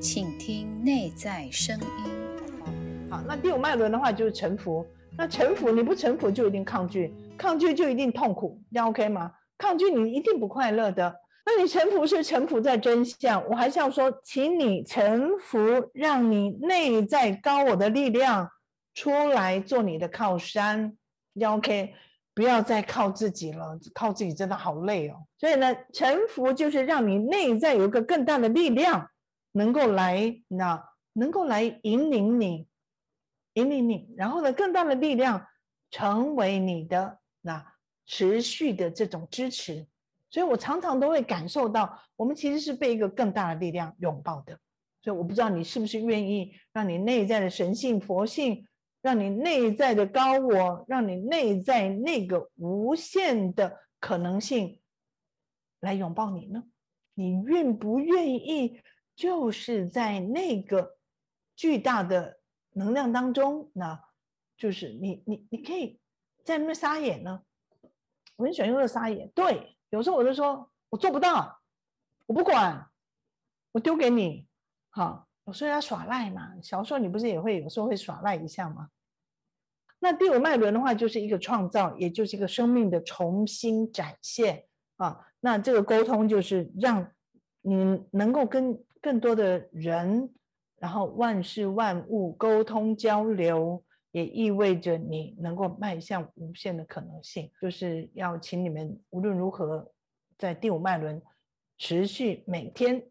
请听内在声音。好，那第五脉轮的话就是臣服。那臣服你不臣服就一定抗拒，抗拒就一定痛苦，这样 OK 吗？抗拒你一定不快乐的。那你臣服是臣服在真相，我还是要说，请你臣服，让你内在高我的力量出来做你的靠山，这样 OK。不要再靠自己了，靠自己真的好累哦。所以呢，臣服就是让你内在有一个更大的力量，能够来那能够来引领你，引领你，然后呢，更大的力量成为你的那持续的这种支持。所以我常常都会感受到，我们其实是被一个更大的力量拥抱的。所以我不知道你是不是愿意让你内在的神性、佛性。让你内在的高我，让你内在那个无限的可能性来拥抱你呢？你愿不愿意？就是在那个巨大的能量当中，那就是你你你可以在那边撒野呢？我很喜欢用这撒野。对，有时候我就说我做不到，我不管，我丢给你，好。有时候要耍赖嘛，小时候你不是也会有时候会耍赖一下吗？那第五脉轮的话，就是一个创造，也就是一个生命的重新展现啊。那这个沟通就是让你能够跟更多的人，然后万事万物沟通交流，也意味着你能够迈向无限的可能性。就是要请你们无论如何，在第五脉轮持续每天。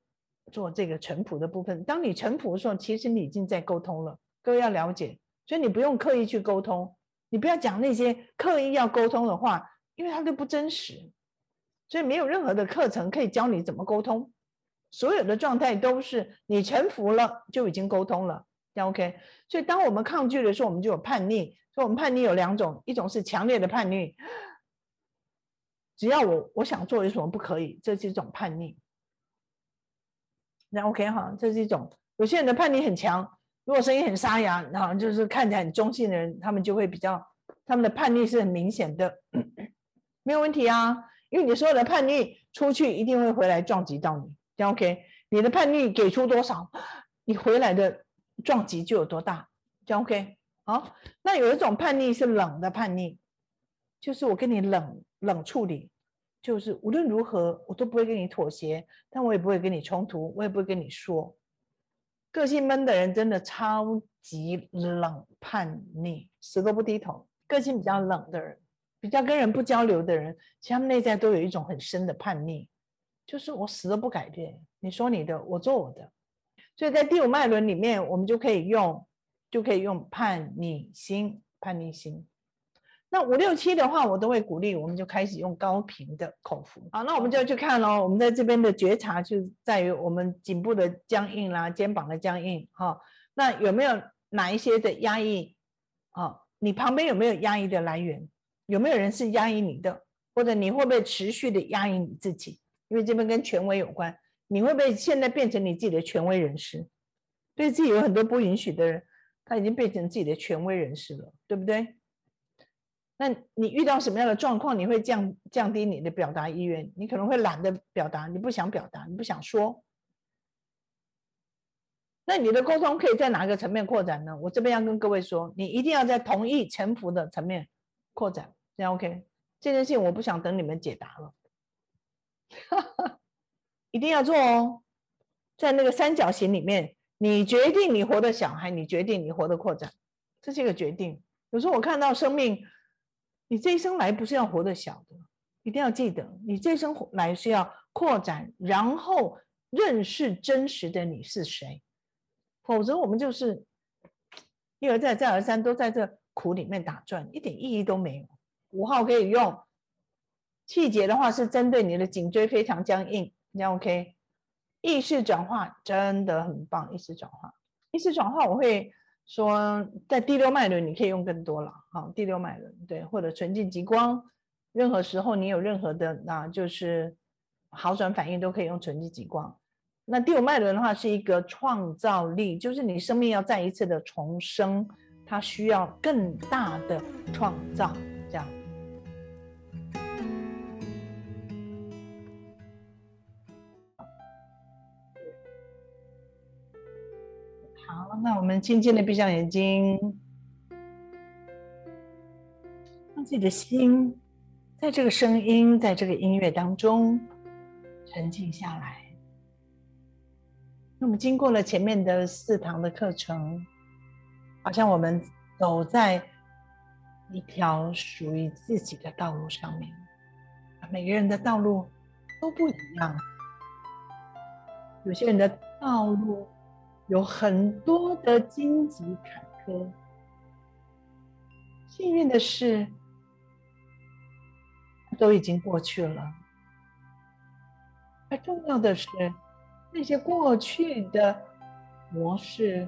做这个臣服的部分，当你臣服的时候，其实你已经在沟通了。各位要了解，所以你不用刻意去沟通，你不要讲那些刻意要沟通的话，因为它都不真实。所以没有任何的课程可以教你怎么沟通，所有的状态都是你臣服了就已经沟通了，这样 OK。所以当我们抗拒的时候，我们就有叛逆。所以我们叛逆有两种，一种是强烈的叛逆，只要我我想做有什么不可以，这是一种叛逆。那 OK 哈，这是一种有些人的叛逆很强，如果声音很沙哑，然后就是看起来很中性的人，他们就会比较，他们的叛逆是很明显的，没有问题啊，因为你所有的叛逆出去一定会回来撞击到你，OK，你的叛逆给出多少，你回来的撞击就有多大，这样 OK，好，那有一种叛逆是冷的叛逆，就是我跟你冷冷处理。就是无论如何，我都不会跟你妥协，但我也不会跟你冲突，我也不会跟你说。个性闷的人真的超级冷叛逆，死都不低头。个性比较冷的人，比较跟人不交流的人，其实他们内在都有一种很深的叛逆，就是我死都不改变，你说你的，我做我的。所以在第五脉轮里面，我们就可以用，就可以用叛逆心，叛逆心。那五六七的话，我都会鼓励，我们就开始用高频的口服。好，那我们就要去看喽。我们在这边的觉察就在于我们颈部的僵硬啦，肩膀的僵硬。哈，那有没有哪一些的压抑？啊，你旁边有没有压抑的来源？有没有人是压抑你的？或者你会不会持续的压抑你自己？因为这边跟权威有关，你会不会现在变成你自己的权威人士？对自己有很多不允许的人，他已经变成自己的权威人士了，对不对？那你遇到什么样的状况，你会降降低你的表达意愿？你可能会懒得表达，你不想表达，你不想说。那你的沟通可以在哪个层面扩展呢？我这边要跟各位说，你一定要在同意臣服的层面扩展，这样 OK。这件事情我不想等你们解答了，哈 哈一定要做哦。在那个三角形里面，你决定你活的小孩，你决定你活的扩展，这是一个决定。有时候我看到生命。你这一生来不是要活得小的，一定要记得，你这一生来是要扩展，然后认识真实的你是谁，否则我们就是一而再再而三都在这苦里面打转，一点意义都没有。五号可以用，气节的话是针对你的颈椎非常僵硬，这样 OK。意识转化真的很棒，意识转化，意识转化我会。说在第六脉轮你可以用更多了，好，第六脉轮对，或者纯净极光，任何时候你有任何的那就是好转反应都可以用纯净极光。那第五脉轮的话是一个创造力，就是你生命要再一次的重生，它需要更大的创造，那我们轻轻的闭上眼睛，让自己的心在这个声音，在这个音乐当中沉静下来。那么，经过了前面的四堂的课程，好像我们走在一条属于自己的道路上面。每个人的道路都不一样，有些人的道路。有很多的荆棘坎坷，幸运的是，都已经过去了。而重要的是，那些过去的模式、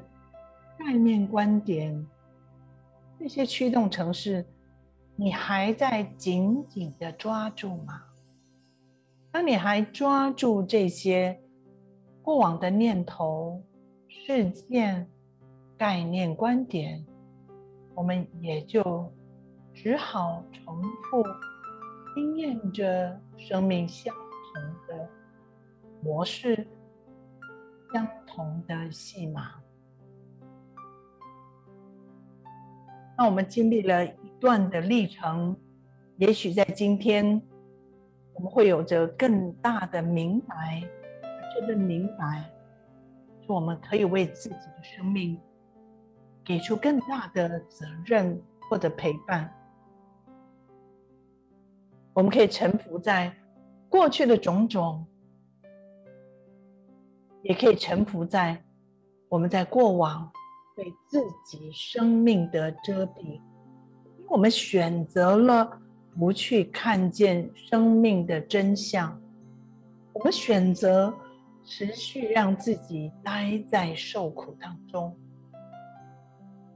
概念、观点，那些驱动程式，你还在紧紧的抓住吗？当你还抓住这些过往的念头，事件、概念、观点，我们也就只好重复经验着生命相同的模式、相同的戏码。那我们经历了一段的历程，也许在今天，我们会有着更大的明白，这个明白。我们可以为自己的生命给出更大的责任或者陪伴。我们可以臣服在过去的种种，也可以臣服在我们在过往对自己生命的遮蔽，因为我们选择了不去看见生命的真相，我们选择。持续让自己待在受苦当中，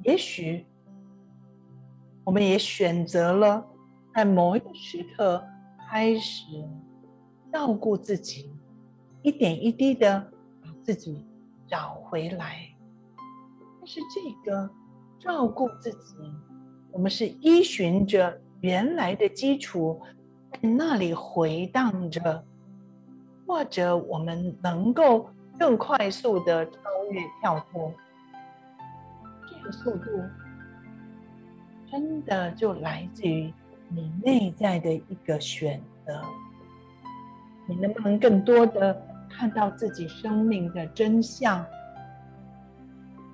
也许我们也选择了在某一个时刻开始照顾自己，一点一滴的把自己找回来。但是这个照顾自己，我们是依循着原来的基础，在那里回荡着。或者我们能够更快速的超越跳脱，这个速度真的就来自于你内在的一个选择。你能不能更多的看到自己生命的真相？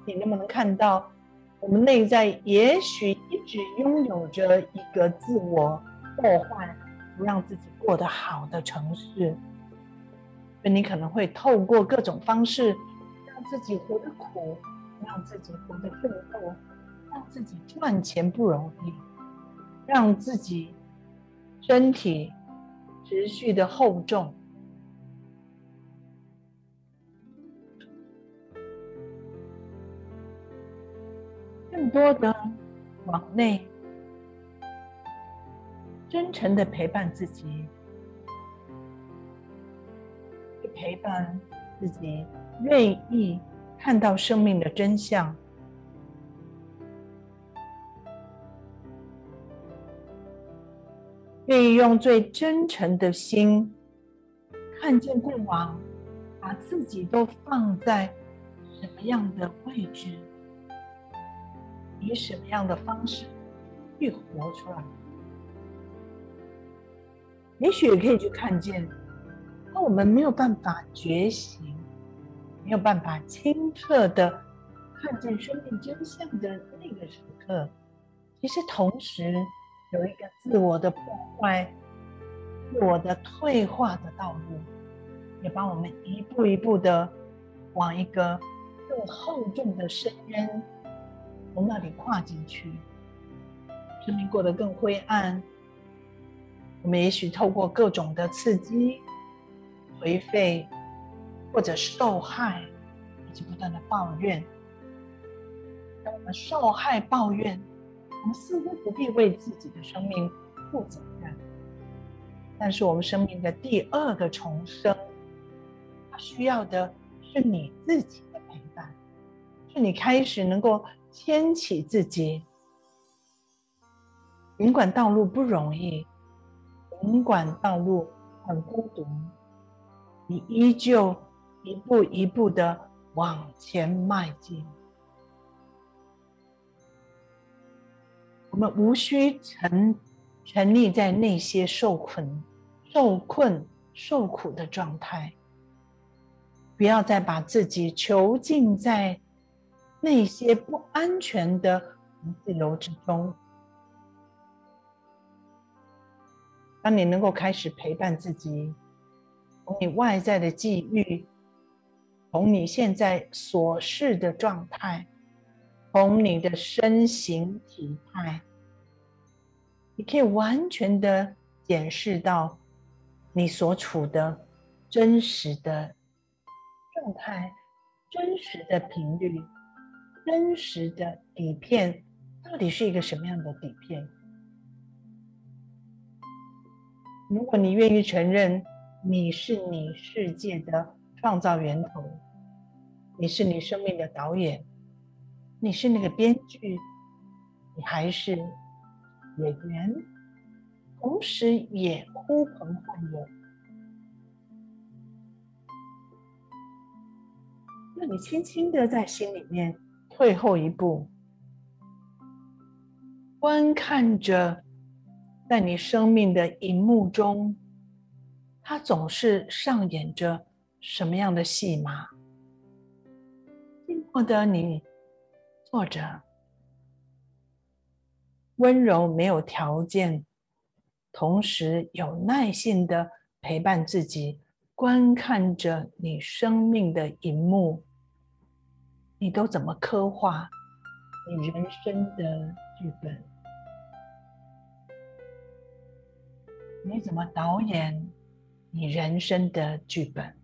你能不能看到我们内在也许一直拥有着一个自我破坏，不让自己过得好的城市？你可能会透过各种方式，让自己活得苦，让自己活得奋斗，让自己赚钱不容易，让自己身体持续的厚重，更多的往内，真诚的陪伴自己。陪伴自己，愿意看到生命的真相，愿意用最真诚的心看见过往，把自己都放在什么样的位置，以什么样的方式去活出来。也许也可以去看见。当我们没有办法觉醒，没有办法清澈的看见生命真相的那个时刻，其实同时有一个自我的破坏、自我的退化的道路，也把我们一步一步的往一个更厚重的深渊从那里跨进去，生命过得更灰暗。我们也许透过各种的刺激。颓废，或者受害，以及不断的抱怨。当我们受害、抱怨，我们似乎不必为自己的生命负责任。但是，我们生命的第二个重生，它需要的是你自己的陪伴，是你开始能够牵起自己。尽管道路不容易，尽管道路很孤独。你依旧一步一步的往前迈进。我们无需沉沉溺在那些受困受困受苦的状态。不要再把自己囚禁在那些不安全的自由之中。当你能够开始陪伴自己从你外在的际遇，从你现在所示的状态，从你的身形体态，你可以完全的检视到你所处的真实的状态、真实的频率、真实的底片，到底是一个什么样的底片？如果你愿意承认你是你世界的创造源头，你是你生命的导演，你是那个编剧，你还是演员，同时也呼朋唤友，那你轻轻的在心里面退后一步，观看着。在你生命的荧幕中，他总是上演着什么样的戏码？静默的你坐着，温柔没有条件，同时有耐心的陪伴自己，观看着你生命的荧幕，你都怎么刻画你人生的剧本？你怎么导演你人生的剧本？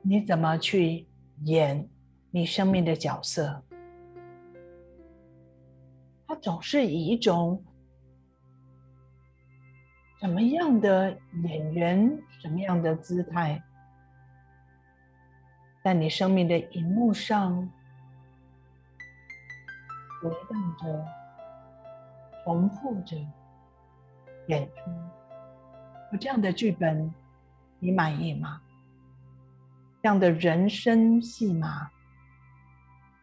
你怎么去演你生命的角色？他总是以一种什么样的演员、什么样的姿态，在你生命的荧幕上回荡着、重复着。演出，有这样的剧本，你满意吗？这样的人生戏码，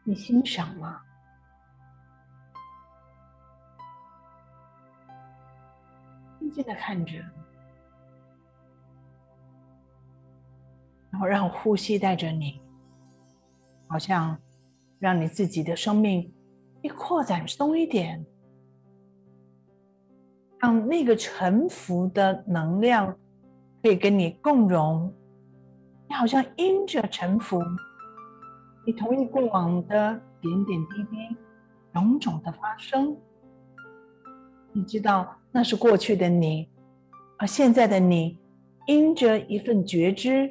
你欣赏吗？静静的看着，然后让呼吸带着你，好像让你自己的生命一扩展松一点。让那个沉浮的能量可以跟你共融，你好像因着沉浮，你同意过往的点点滴滴、种种的发生，你知道那是过去的你，而现在的你，因着一份觉知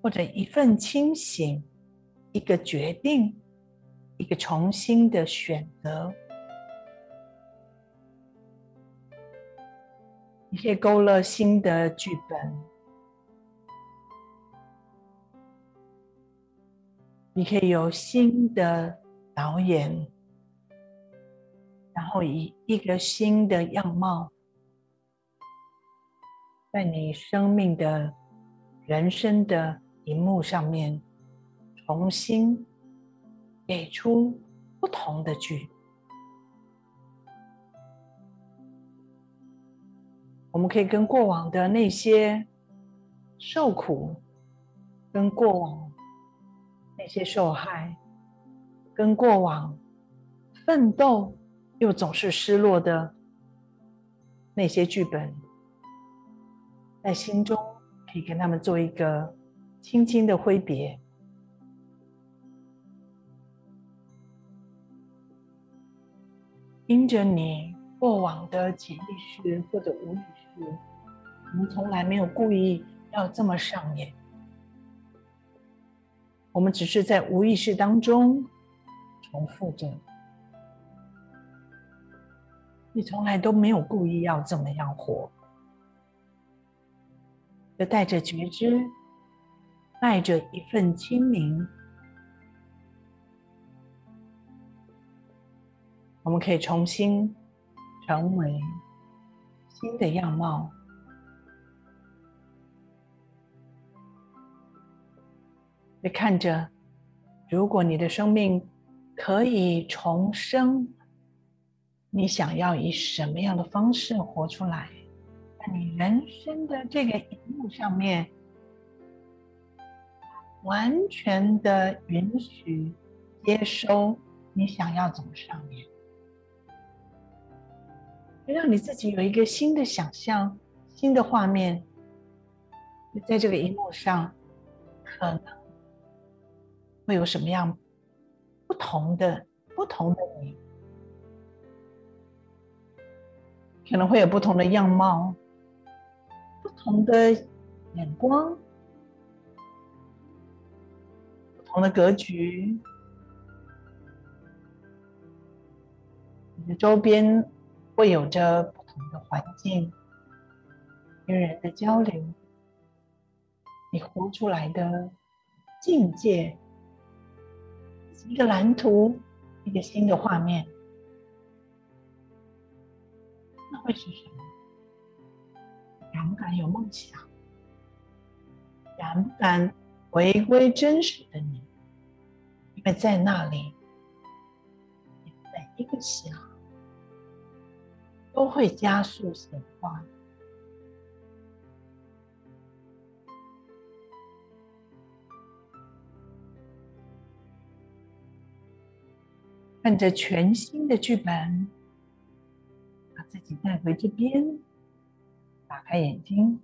或者一份清醒，一个决定，一个重新的选择。你可以勾勒新的剧本，你可以有新的导演，然后以一个新的样貌，在你生命的人生的荧幕上面，重新给出不同的剧。我们可以跟过往的那些受苦，跟过往那些受害，跟过往奋斗又总是失落的那些剧本，在心中可以跟他们做一个轻轻的挥别，因着你过往的潜意识或者无意识。我们从来没有故意要这么上演，我们只是在无意识当中重复着。你从来都没有故意要这么样活，就带着觉知，带着一份清明，我们可以重新成为。新的样貌，你看着，如果你的生命可以重生。你想要以什么样的方式活出来？在你人生的这个荧幕上面，完全的允许、接收你想要走上面，让你自己有一个新的想象、新的画面，在这个荧幕上，可能会有什么样不同的、不同的你。可能会有不同的样貌，不同的眼光，不同的格局。你的周边会有着不同的环境，跟人的交流，你活出来的境界，一个蓝图，一个新的画面。那会是什么？敢不敢有梦想？敢不敢回归真实的你？因为在那里，每一个想都会加速显化。看着全新的剧本。把自己带回这边，打开眼睛，